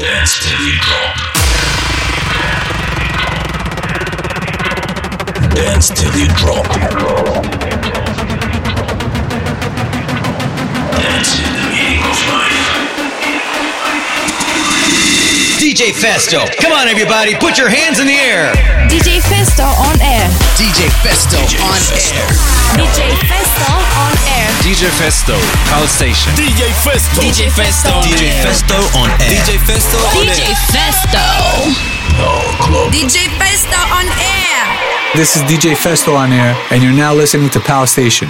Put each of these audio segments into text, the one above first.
Dance till you drop. Dance till you drop. Dance the meaning of life. DJ Festo. Come on, everybody, put your hands in the air. DJ Festo on air. DJ Festo DJ on Festo. air. DJ Festo on air. DJ Festo, Call Station. DJ Festo. DJ Festo. DJ Festo on air. DJ Festo on air. DJ Festo. DJ Festo on air. This is DJ Festo on air, and you're now listening to Power Station.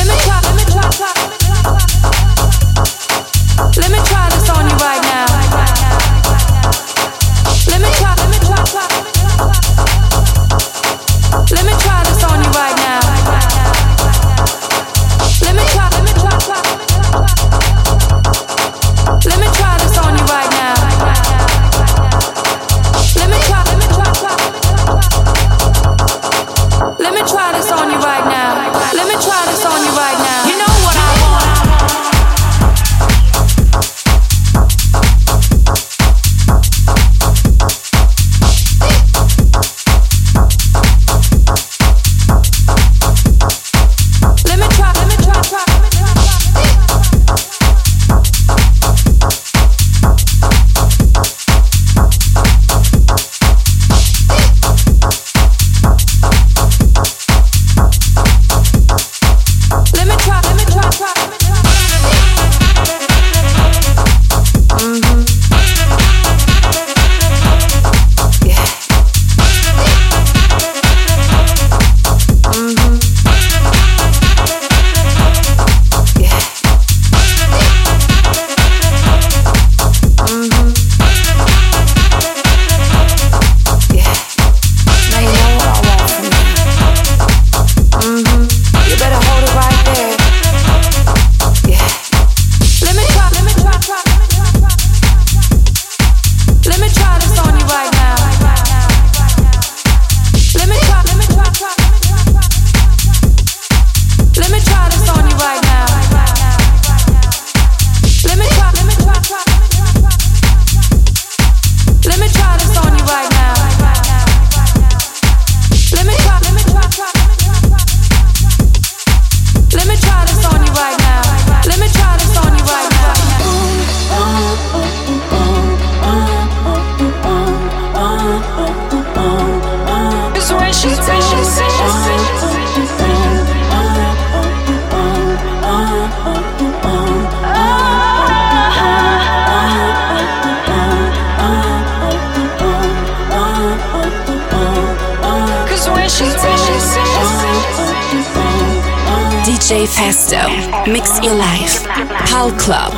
Let me talk. Mix your life. Pal Club.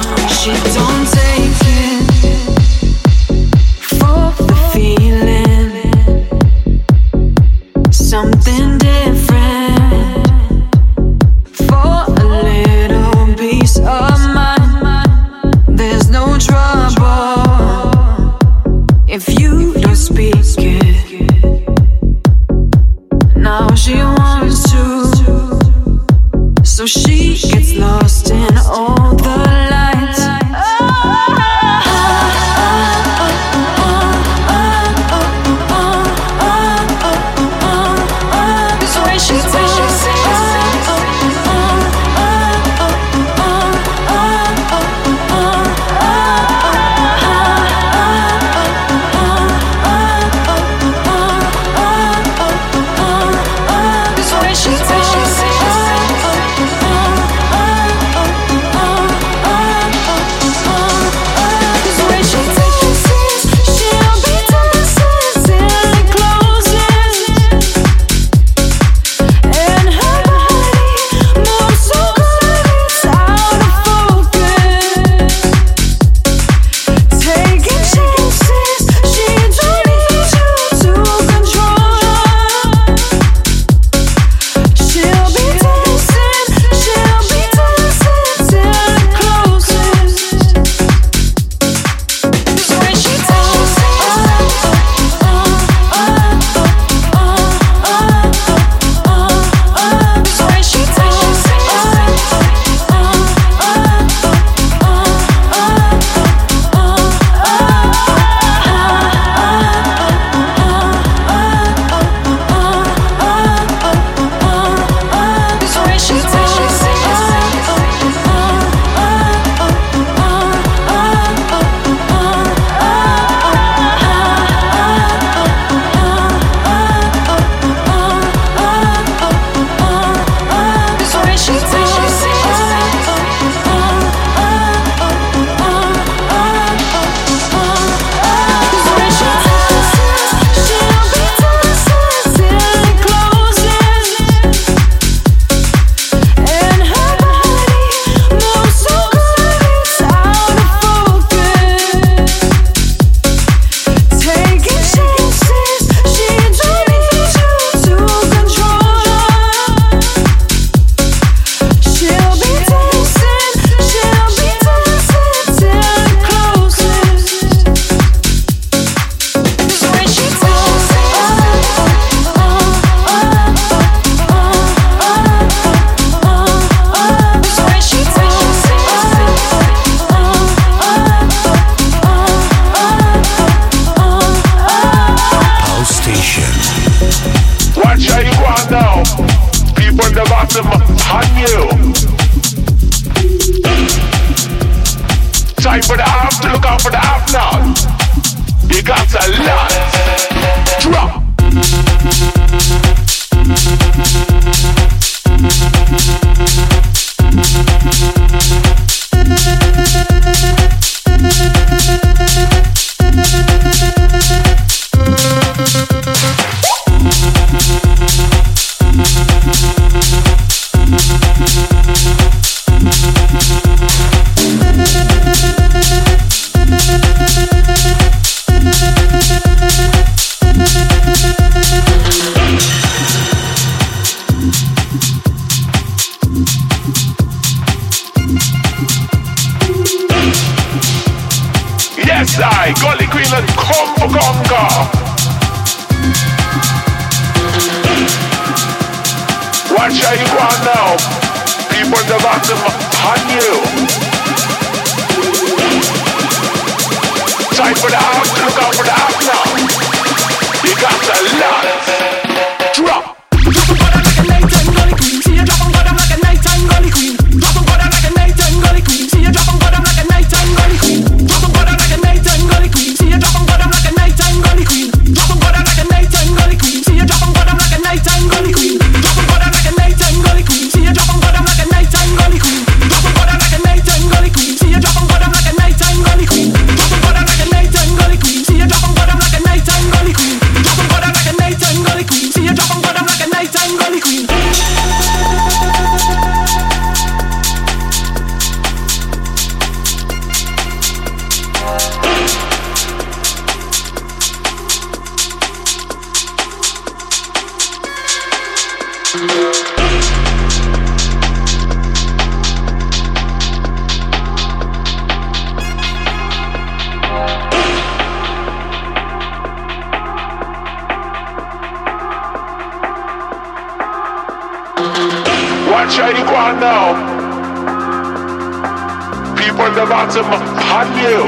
Bottom on you.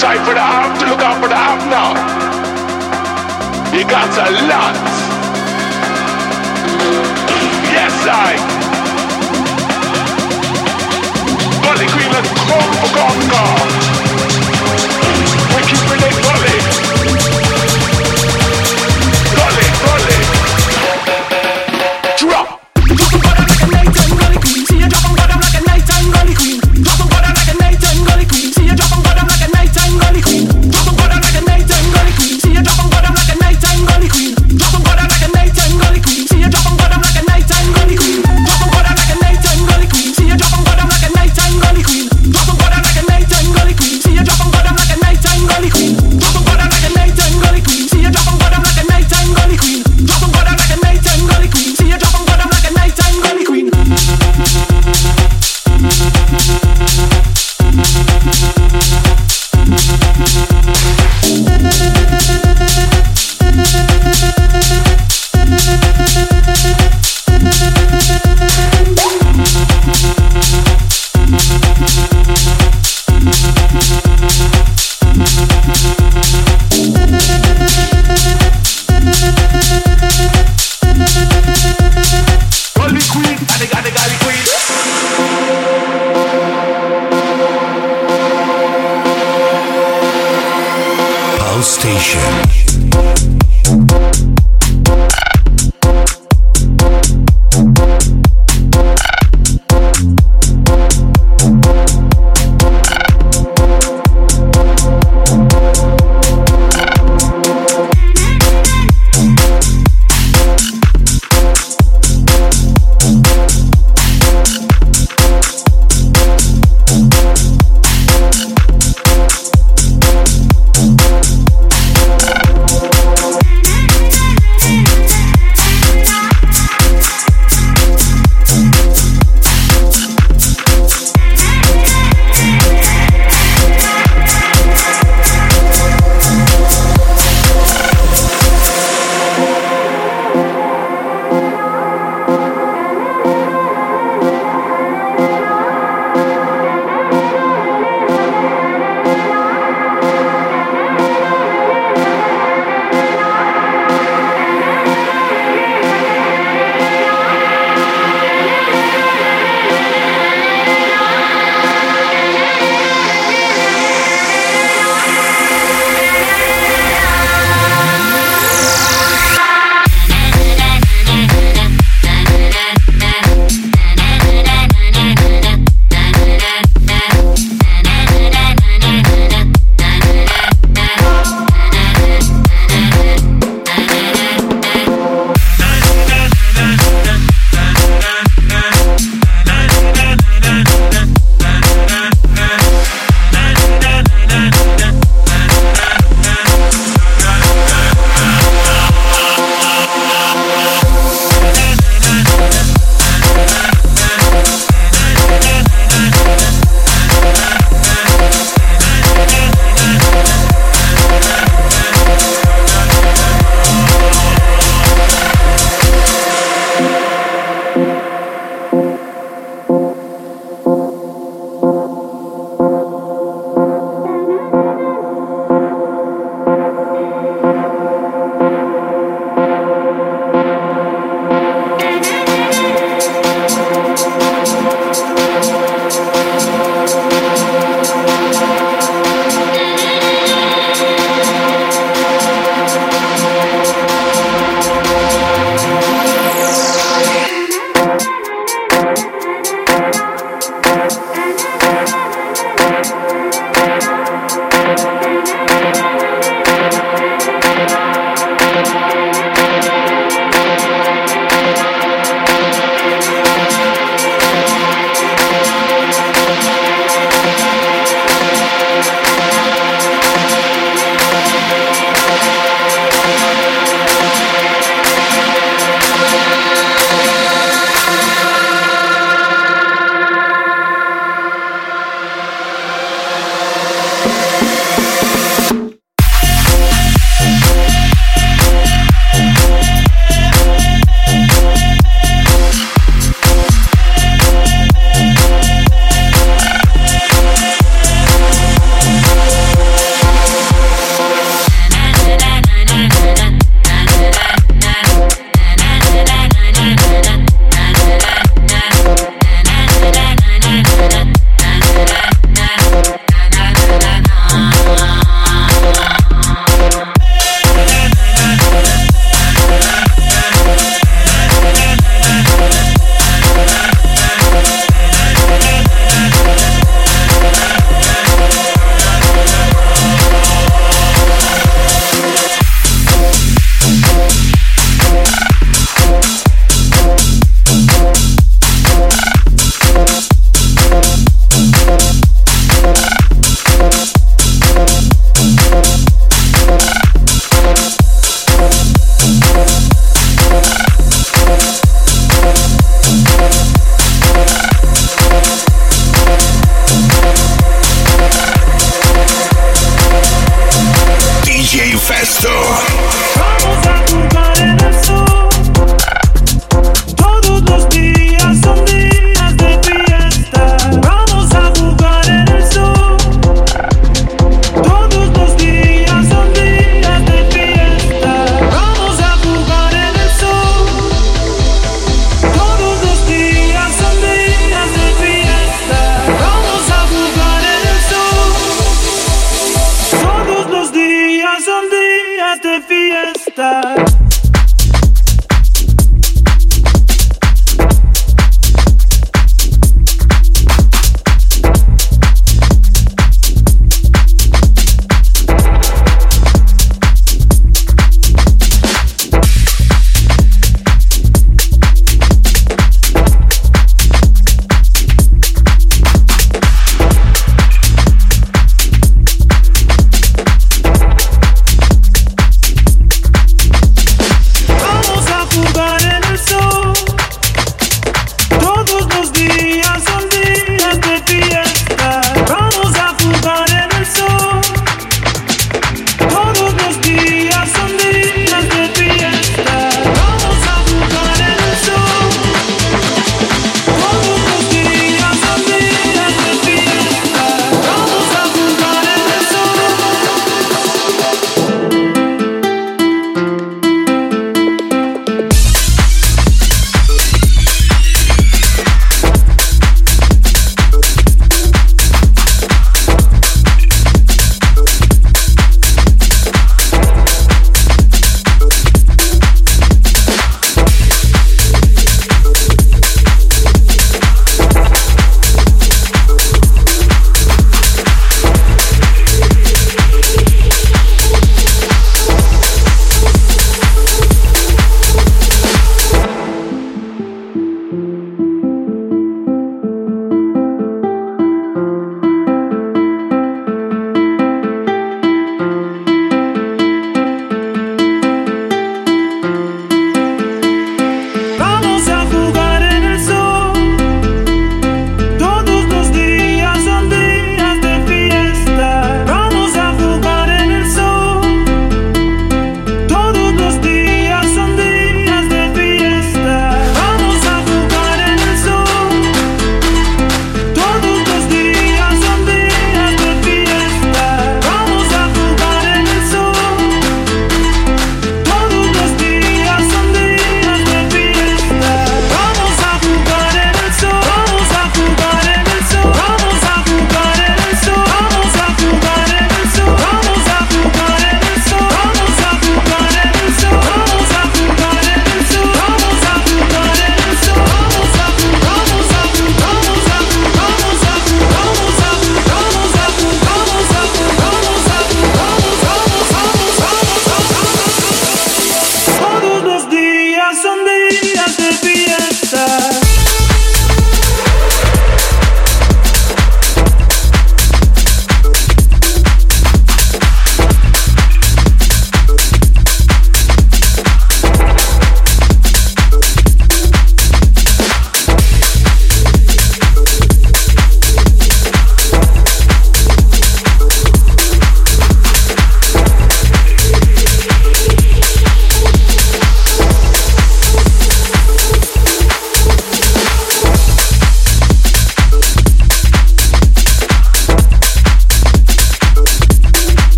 Time for the arm to look out for the arm now. You got a lot. Yes, I. Gully Queen, let's come for Conquer. We keep it gully.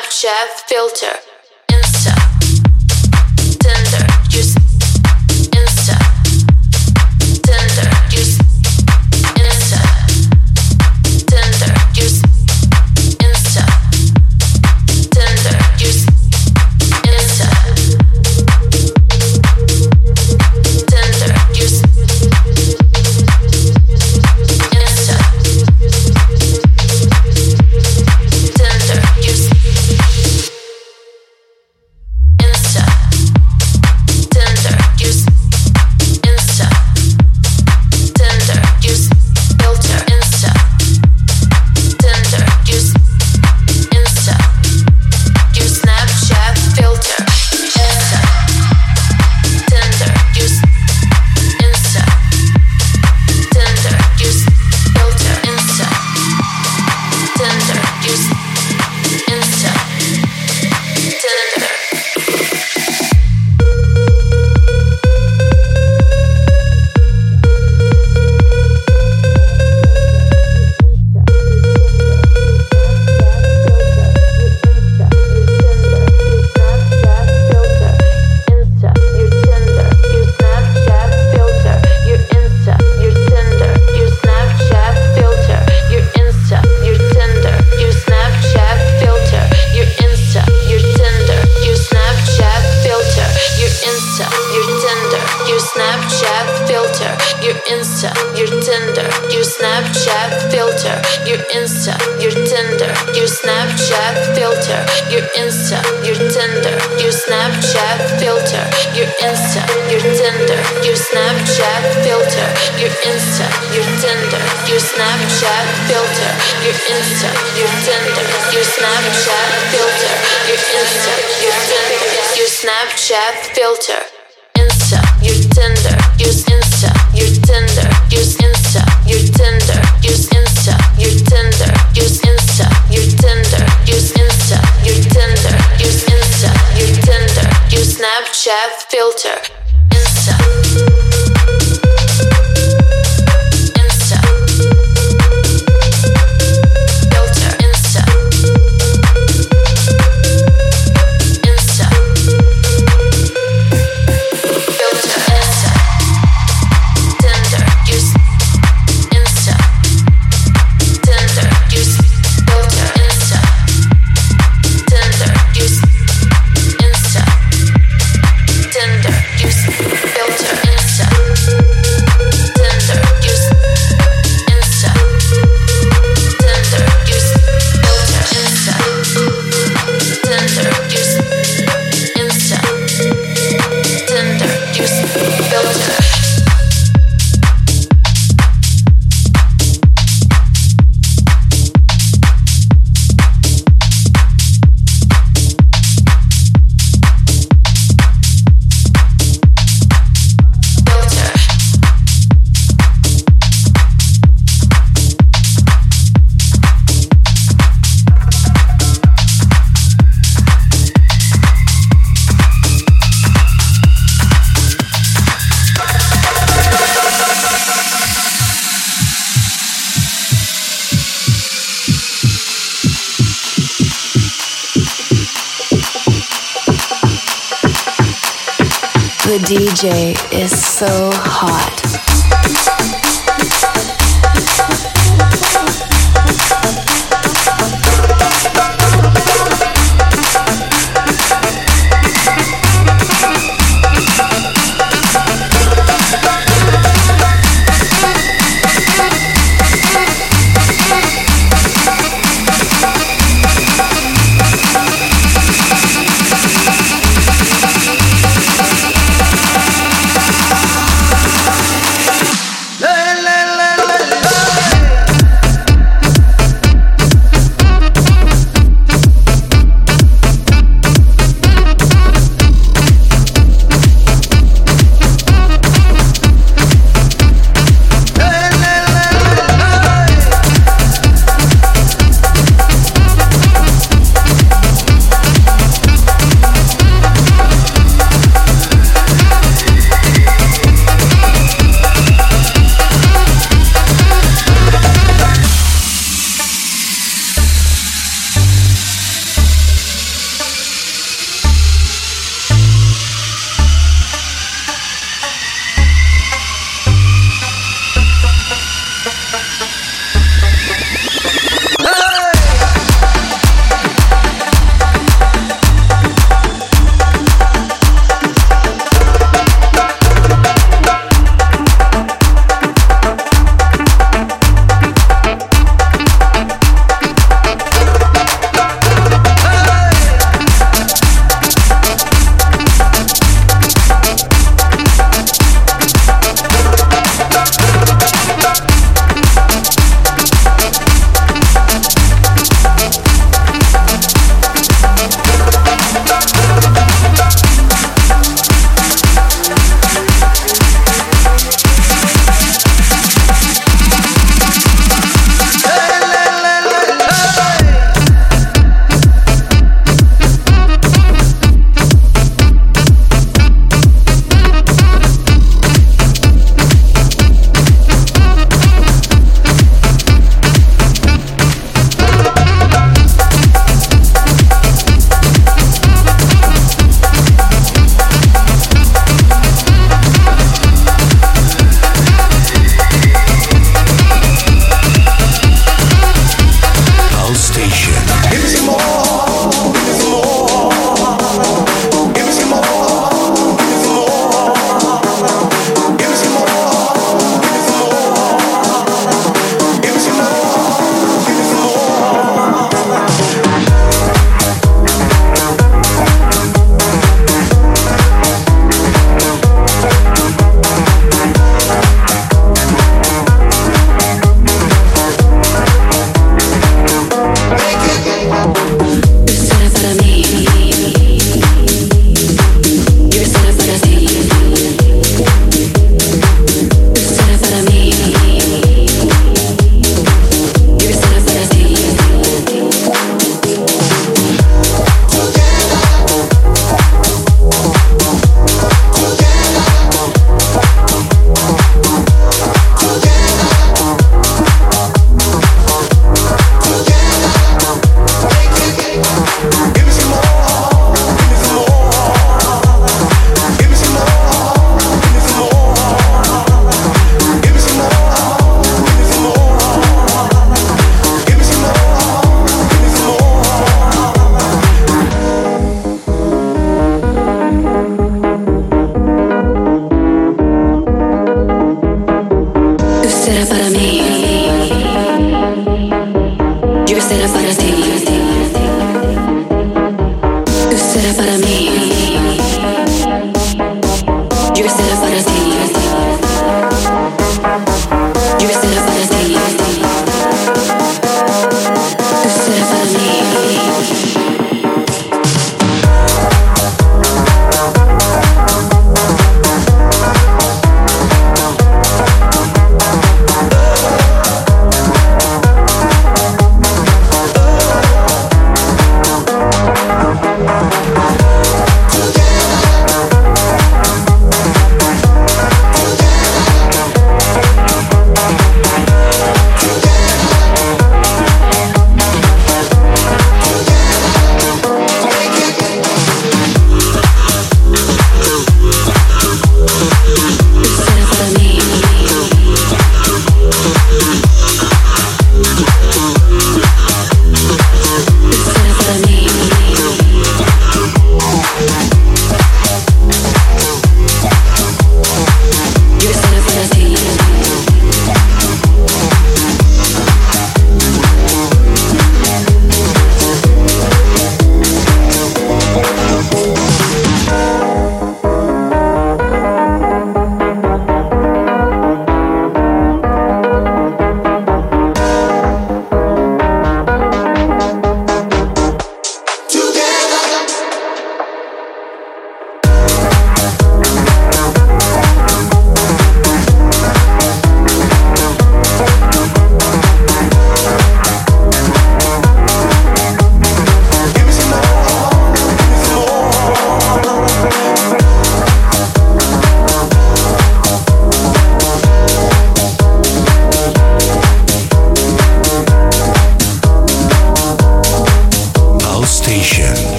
AmpChev filter.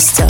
Mr.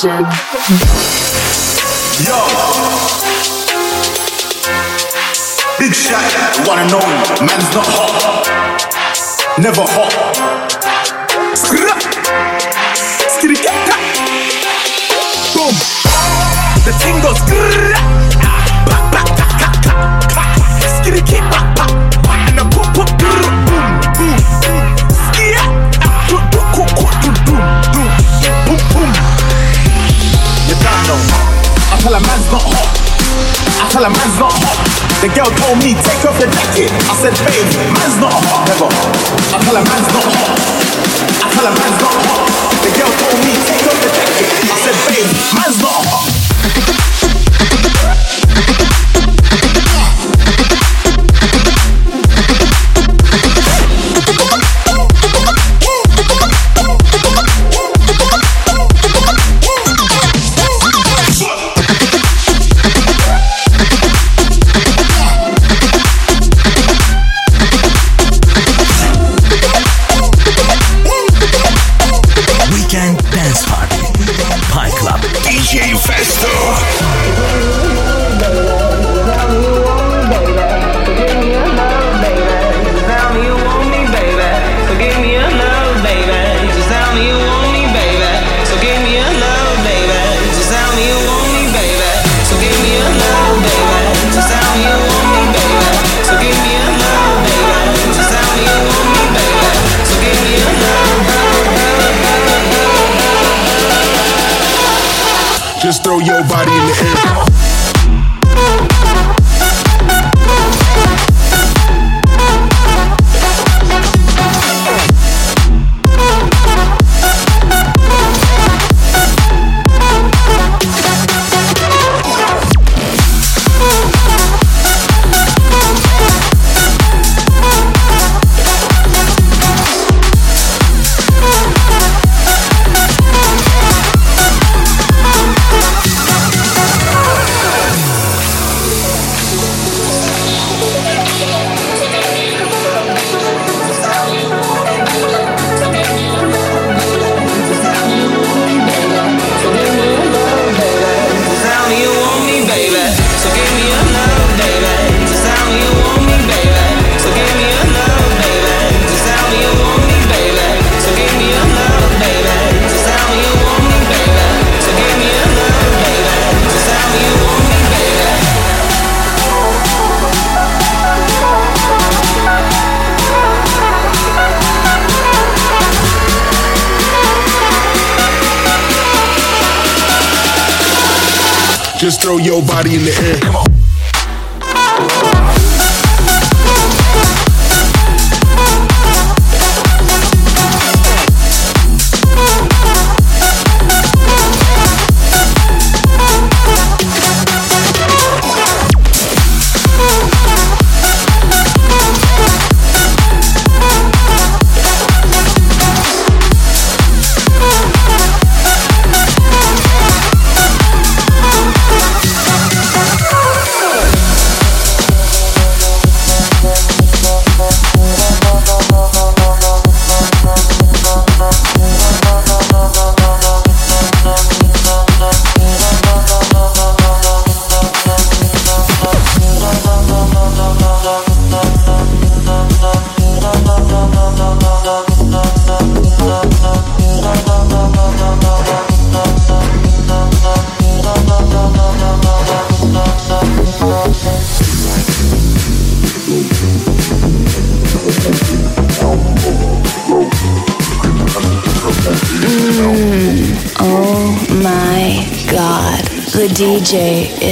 Session. Yo. Big shot, Wanna know? Man's not hot. Never hot. Boom. The thing goes. Ah, Skitty kick, tell her man's not hot. I tell her man's not hot. The girl told me take off the jacket. I said babe, man's not hot. Never. I tell her man's not hot. I tell her man's not hot. The girl told me take off the jacket. I said babe, man's not hot. Just throw your body in the air. Throw your body in the air. DJ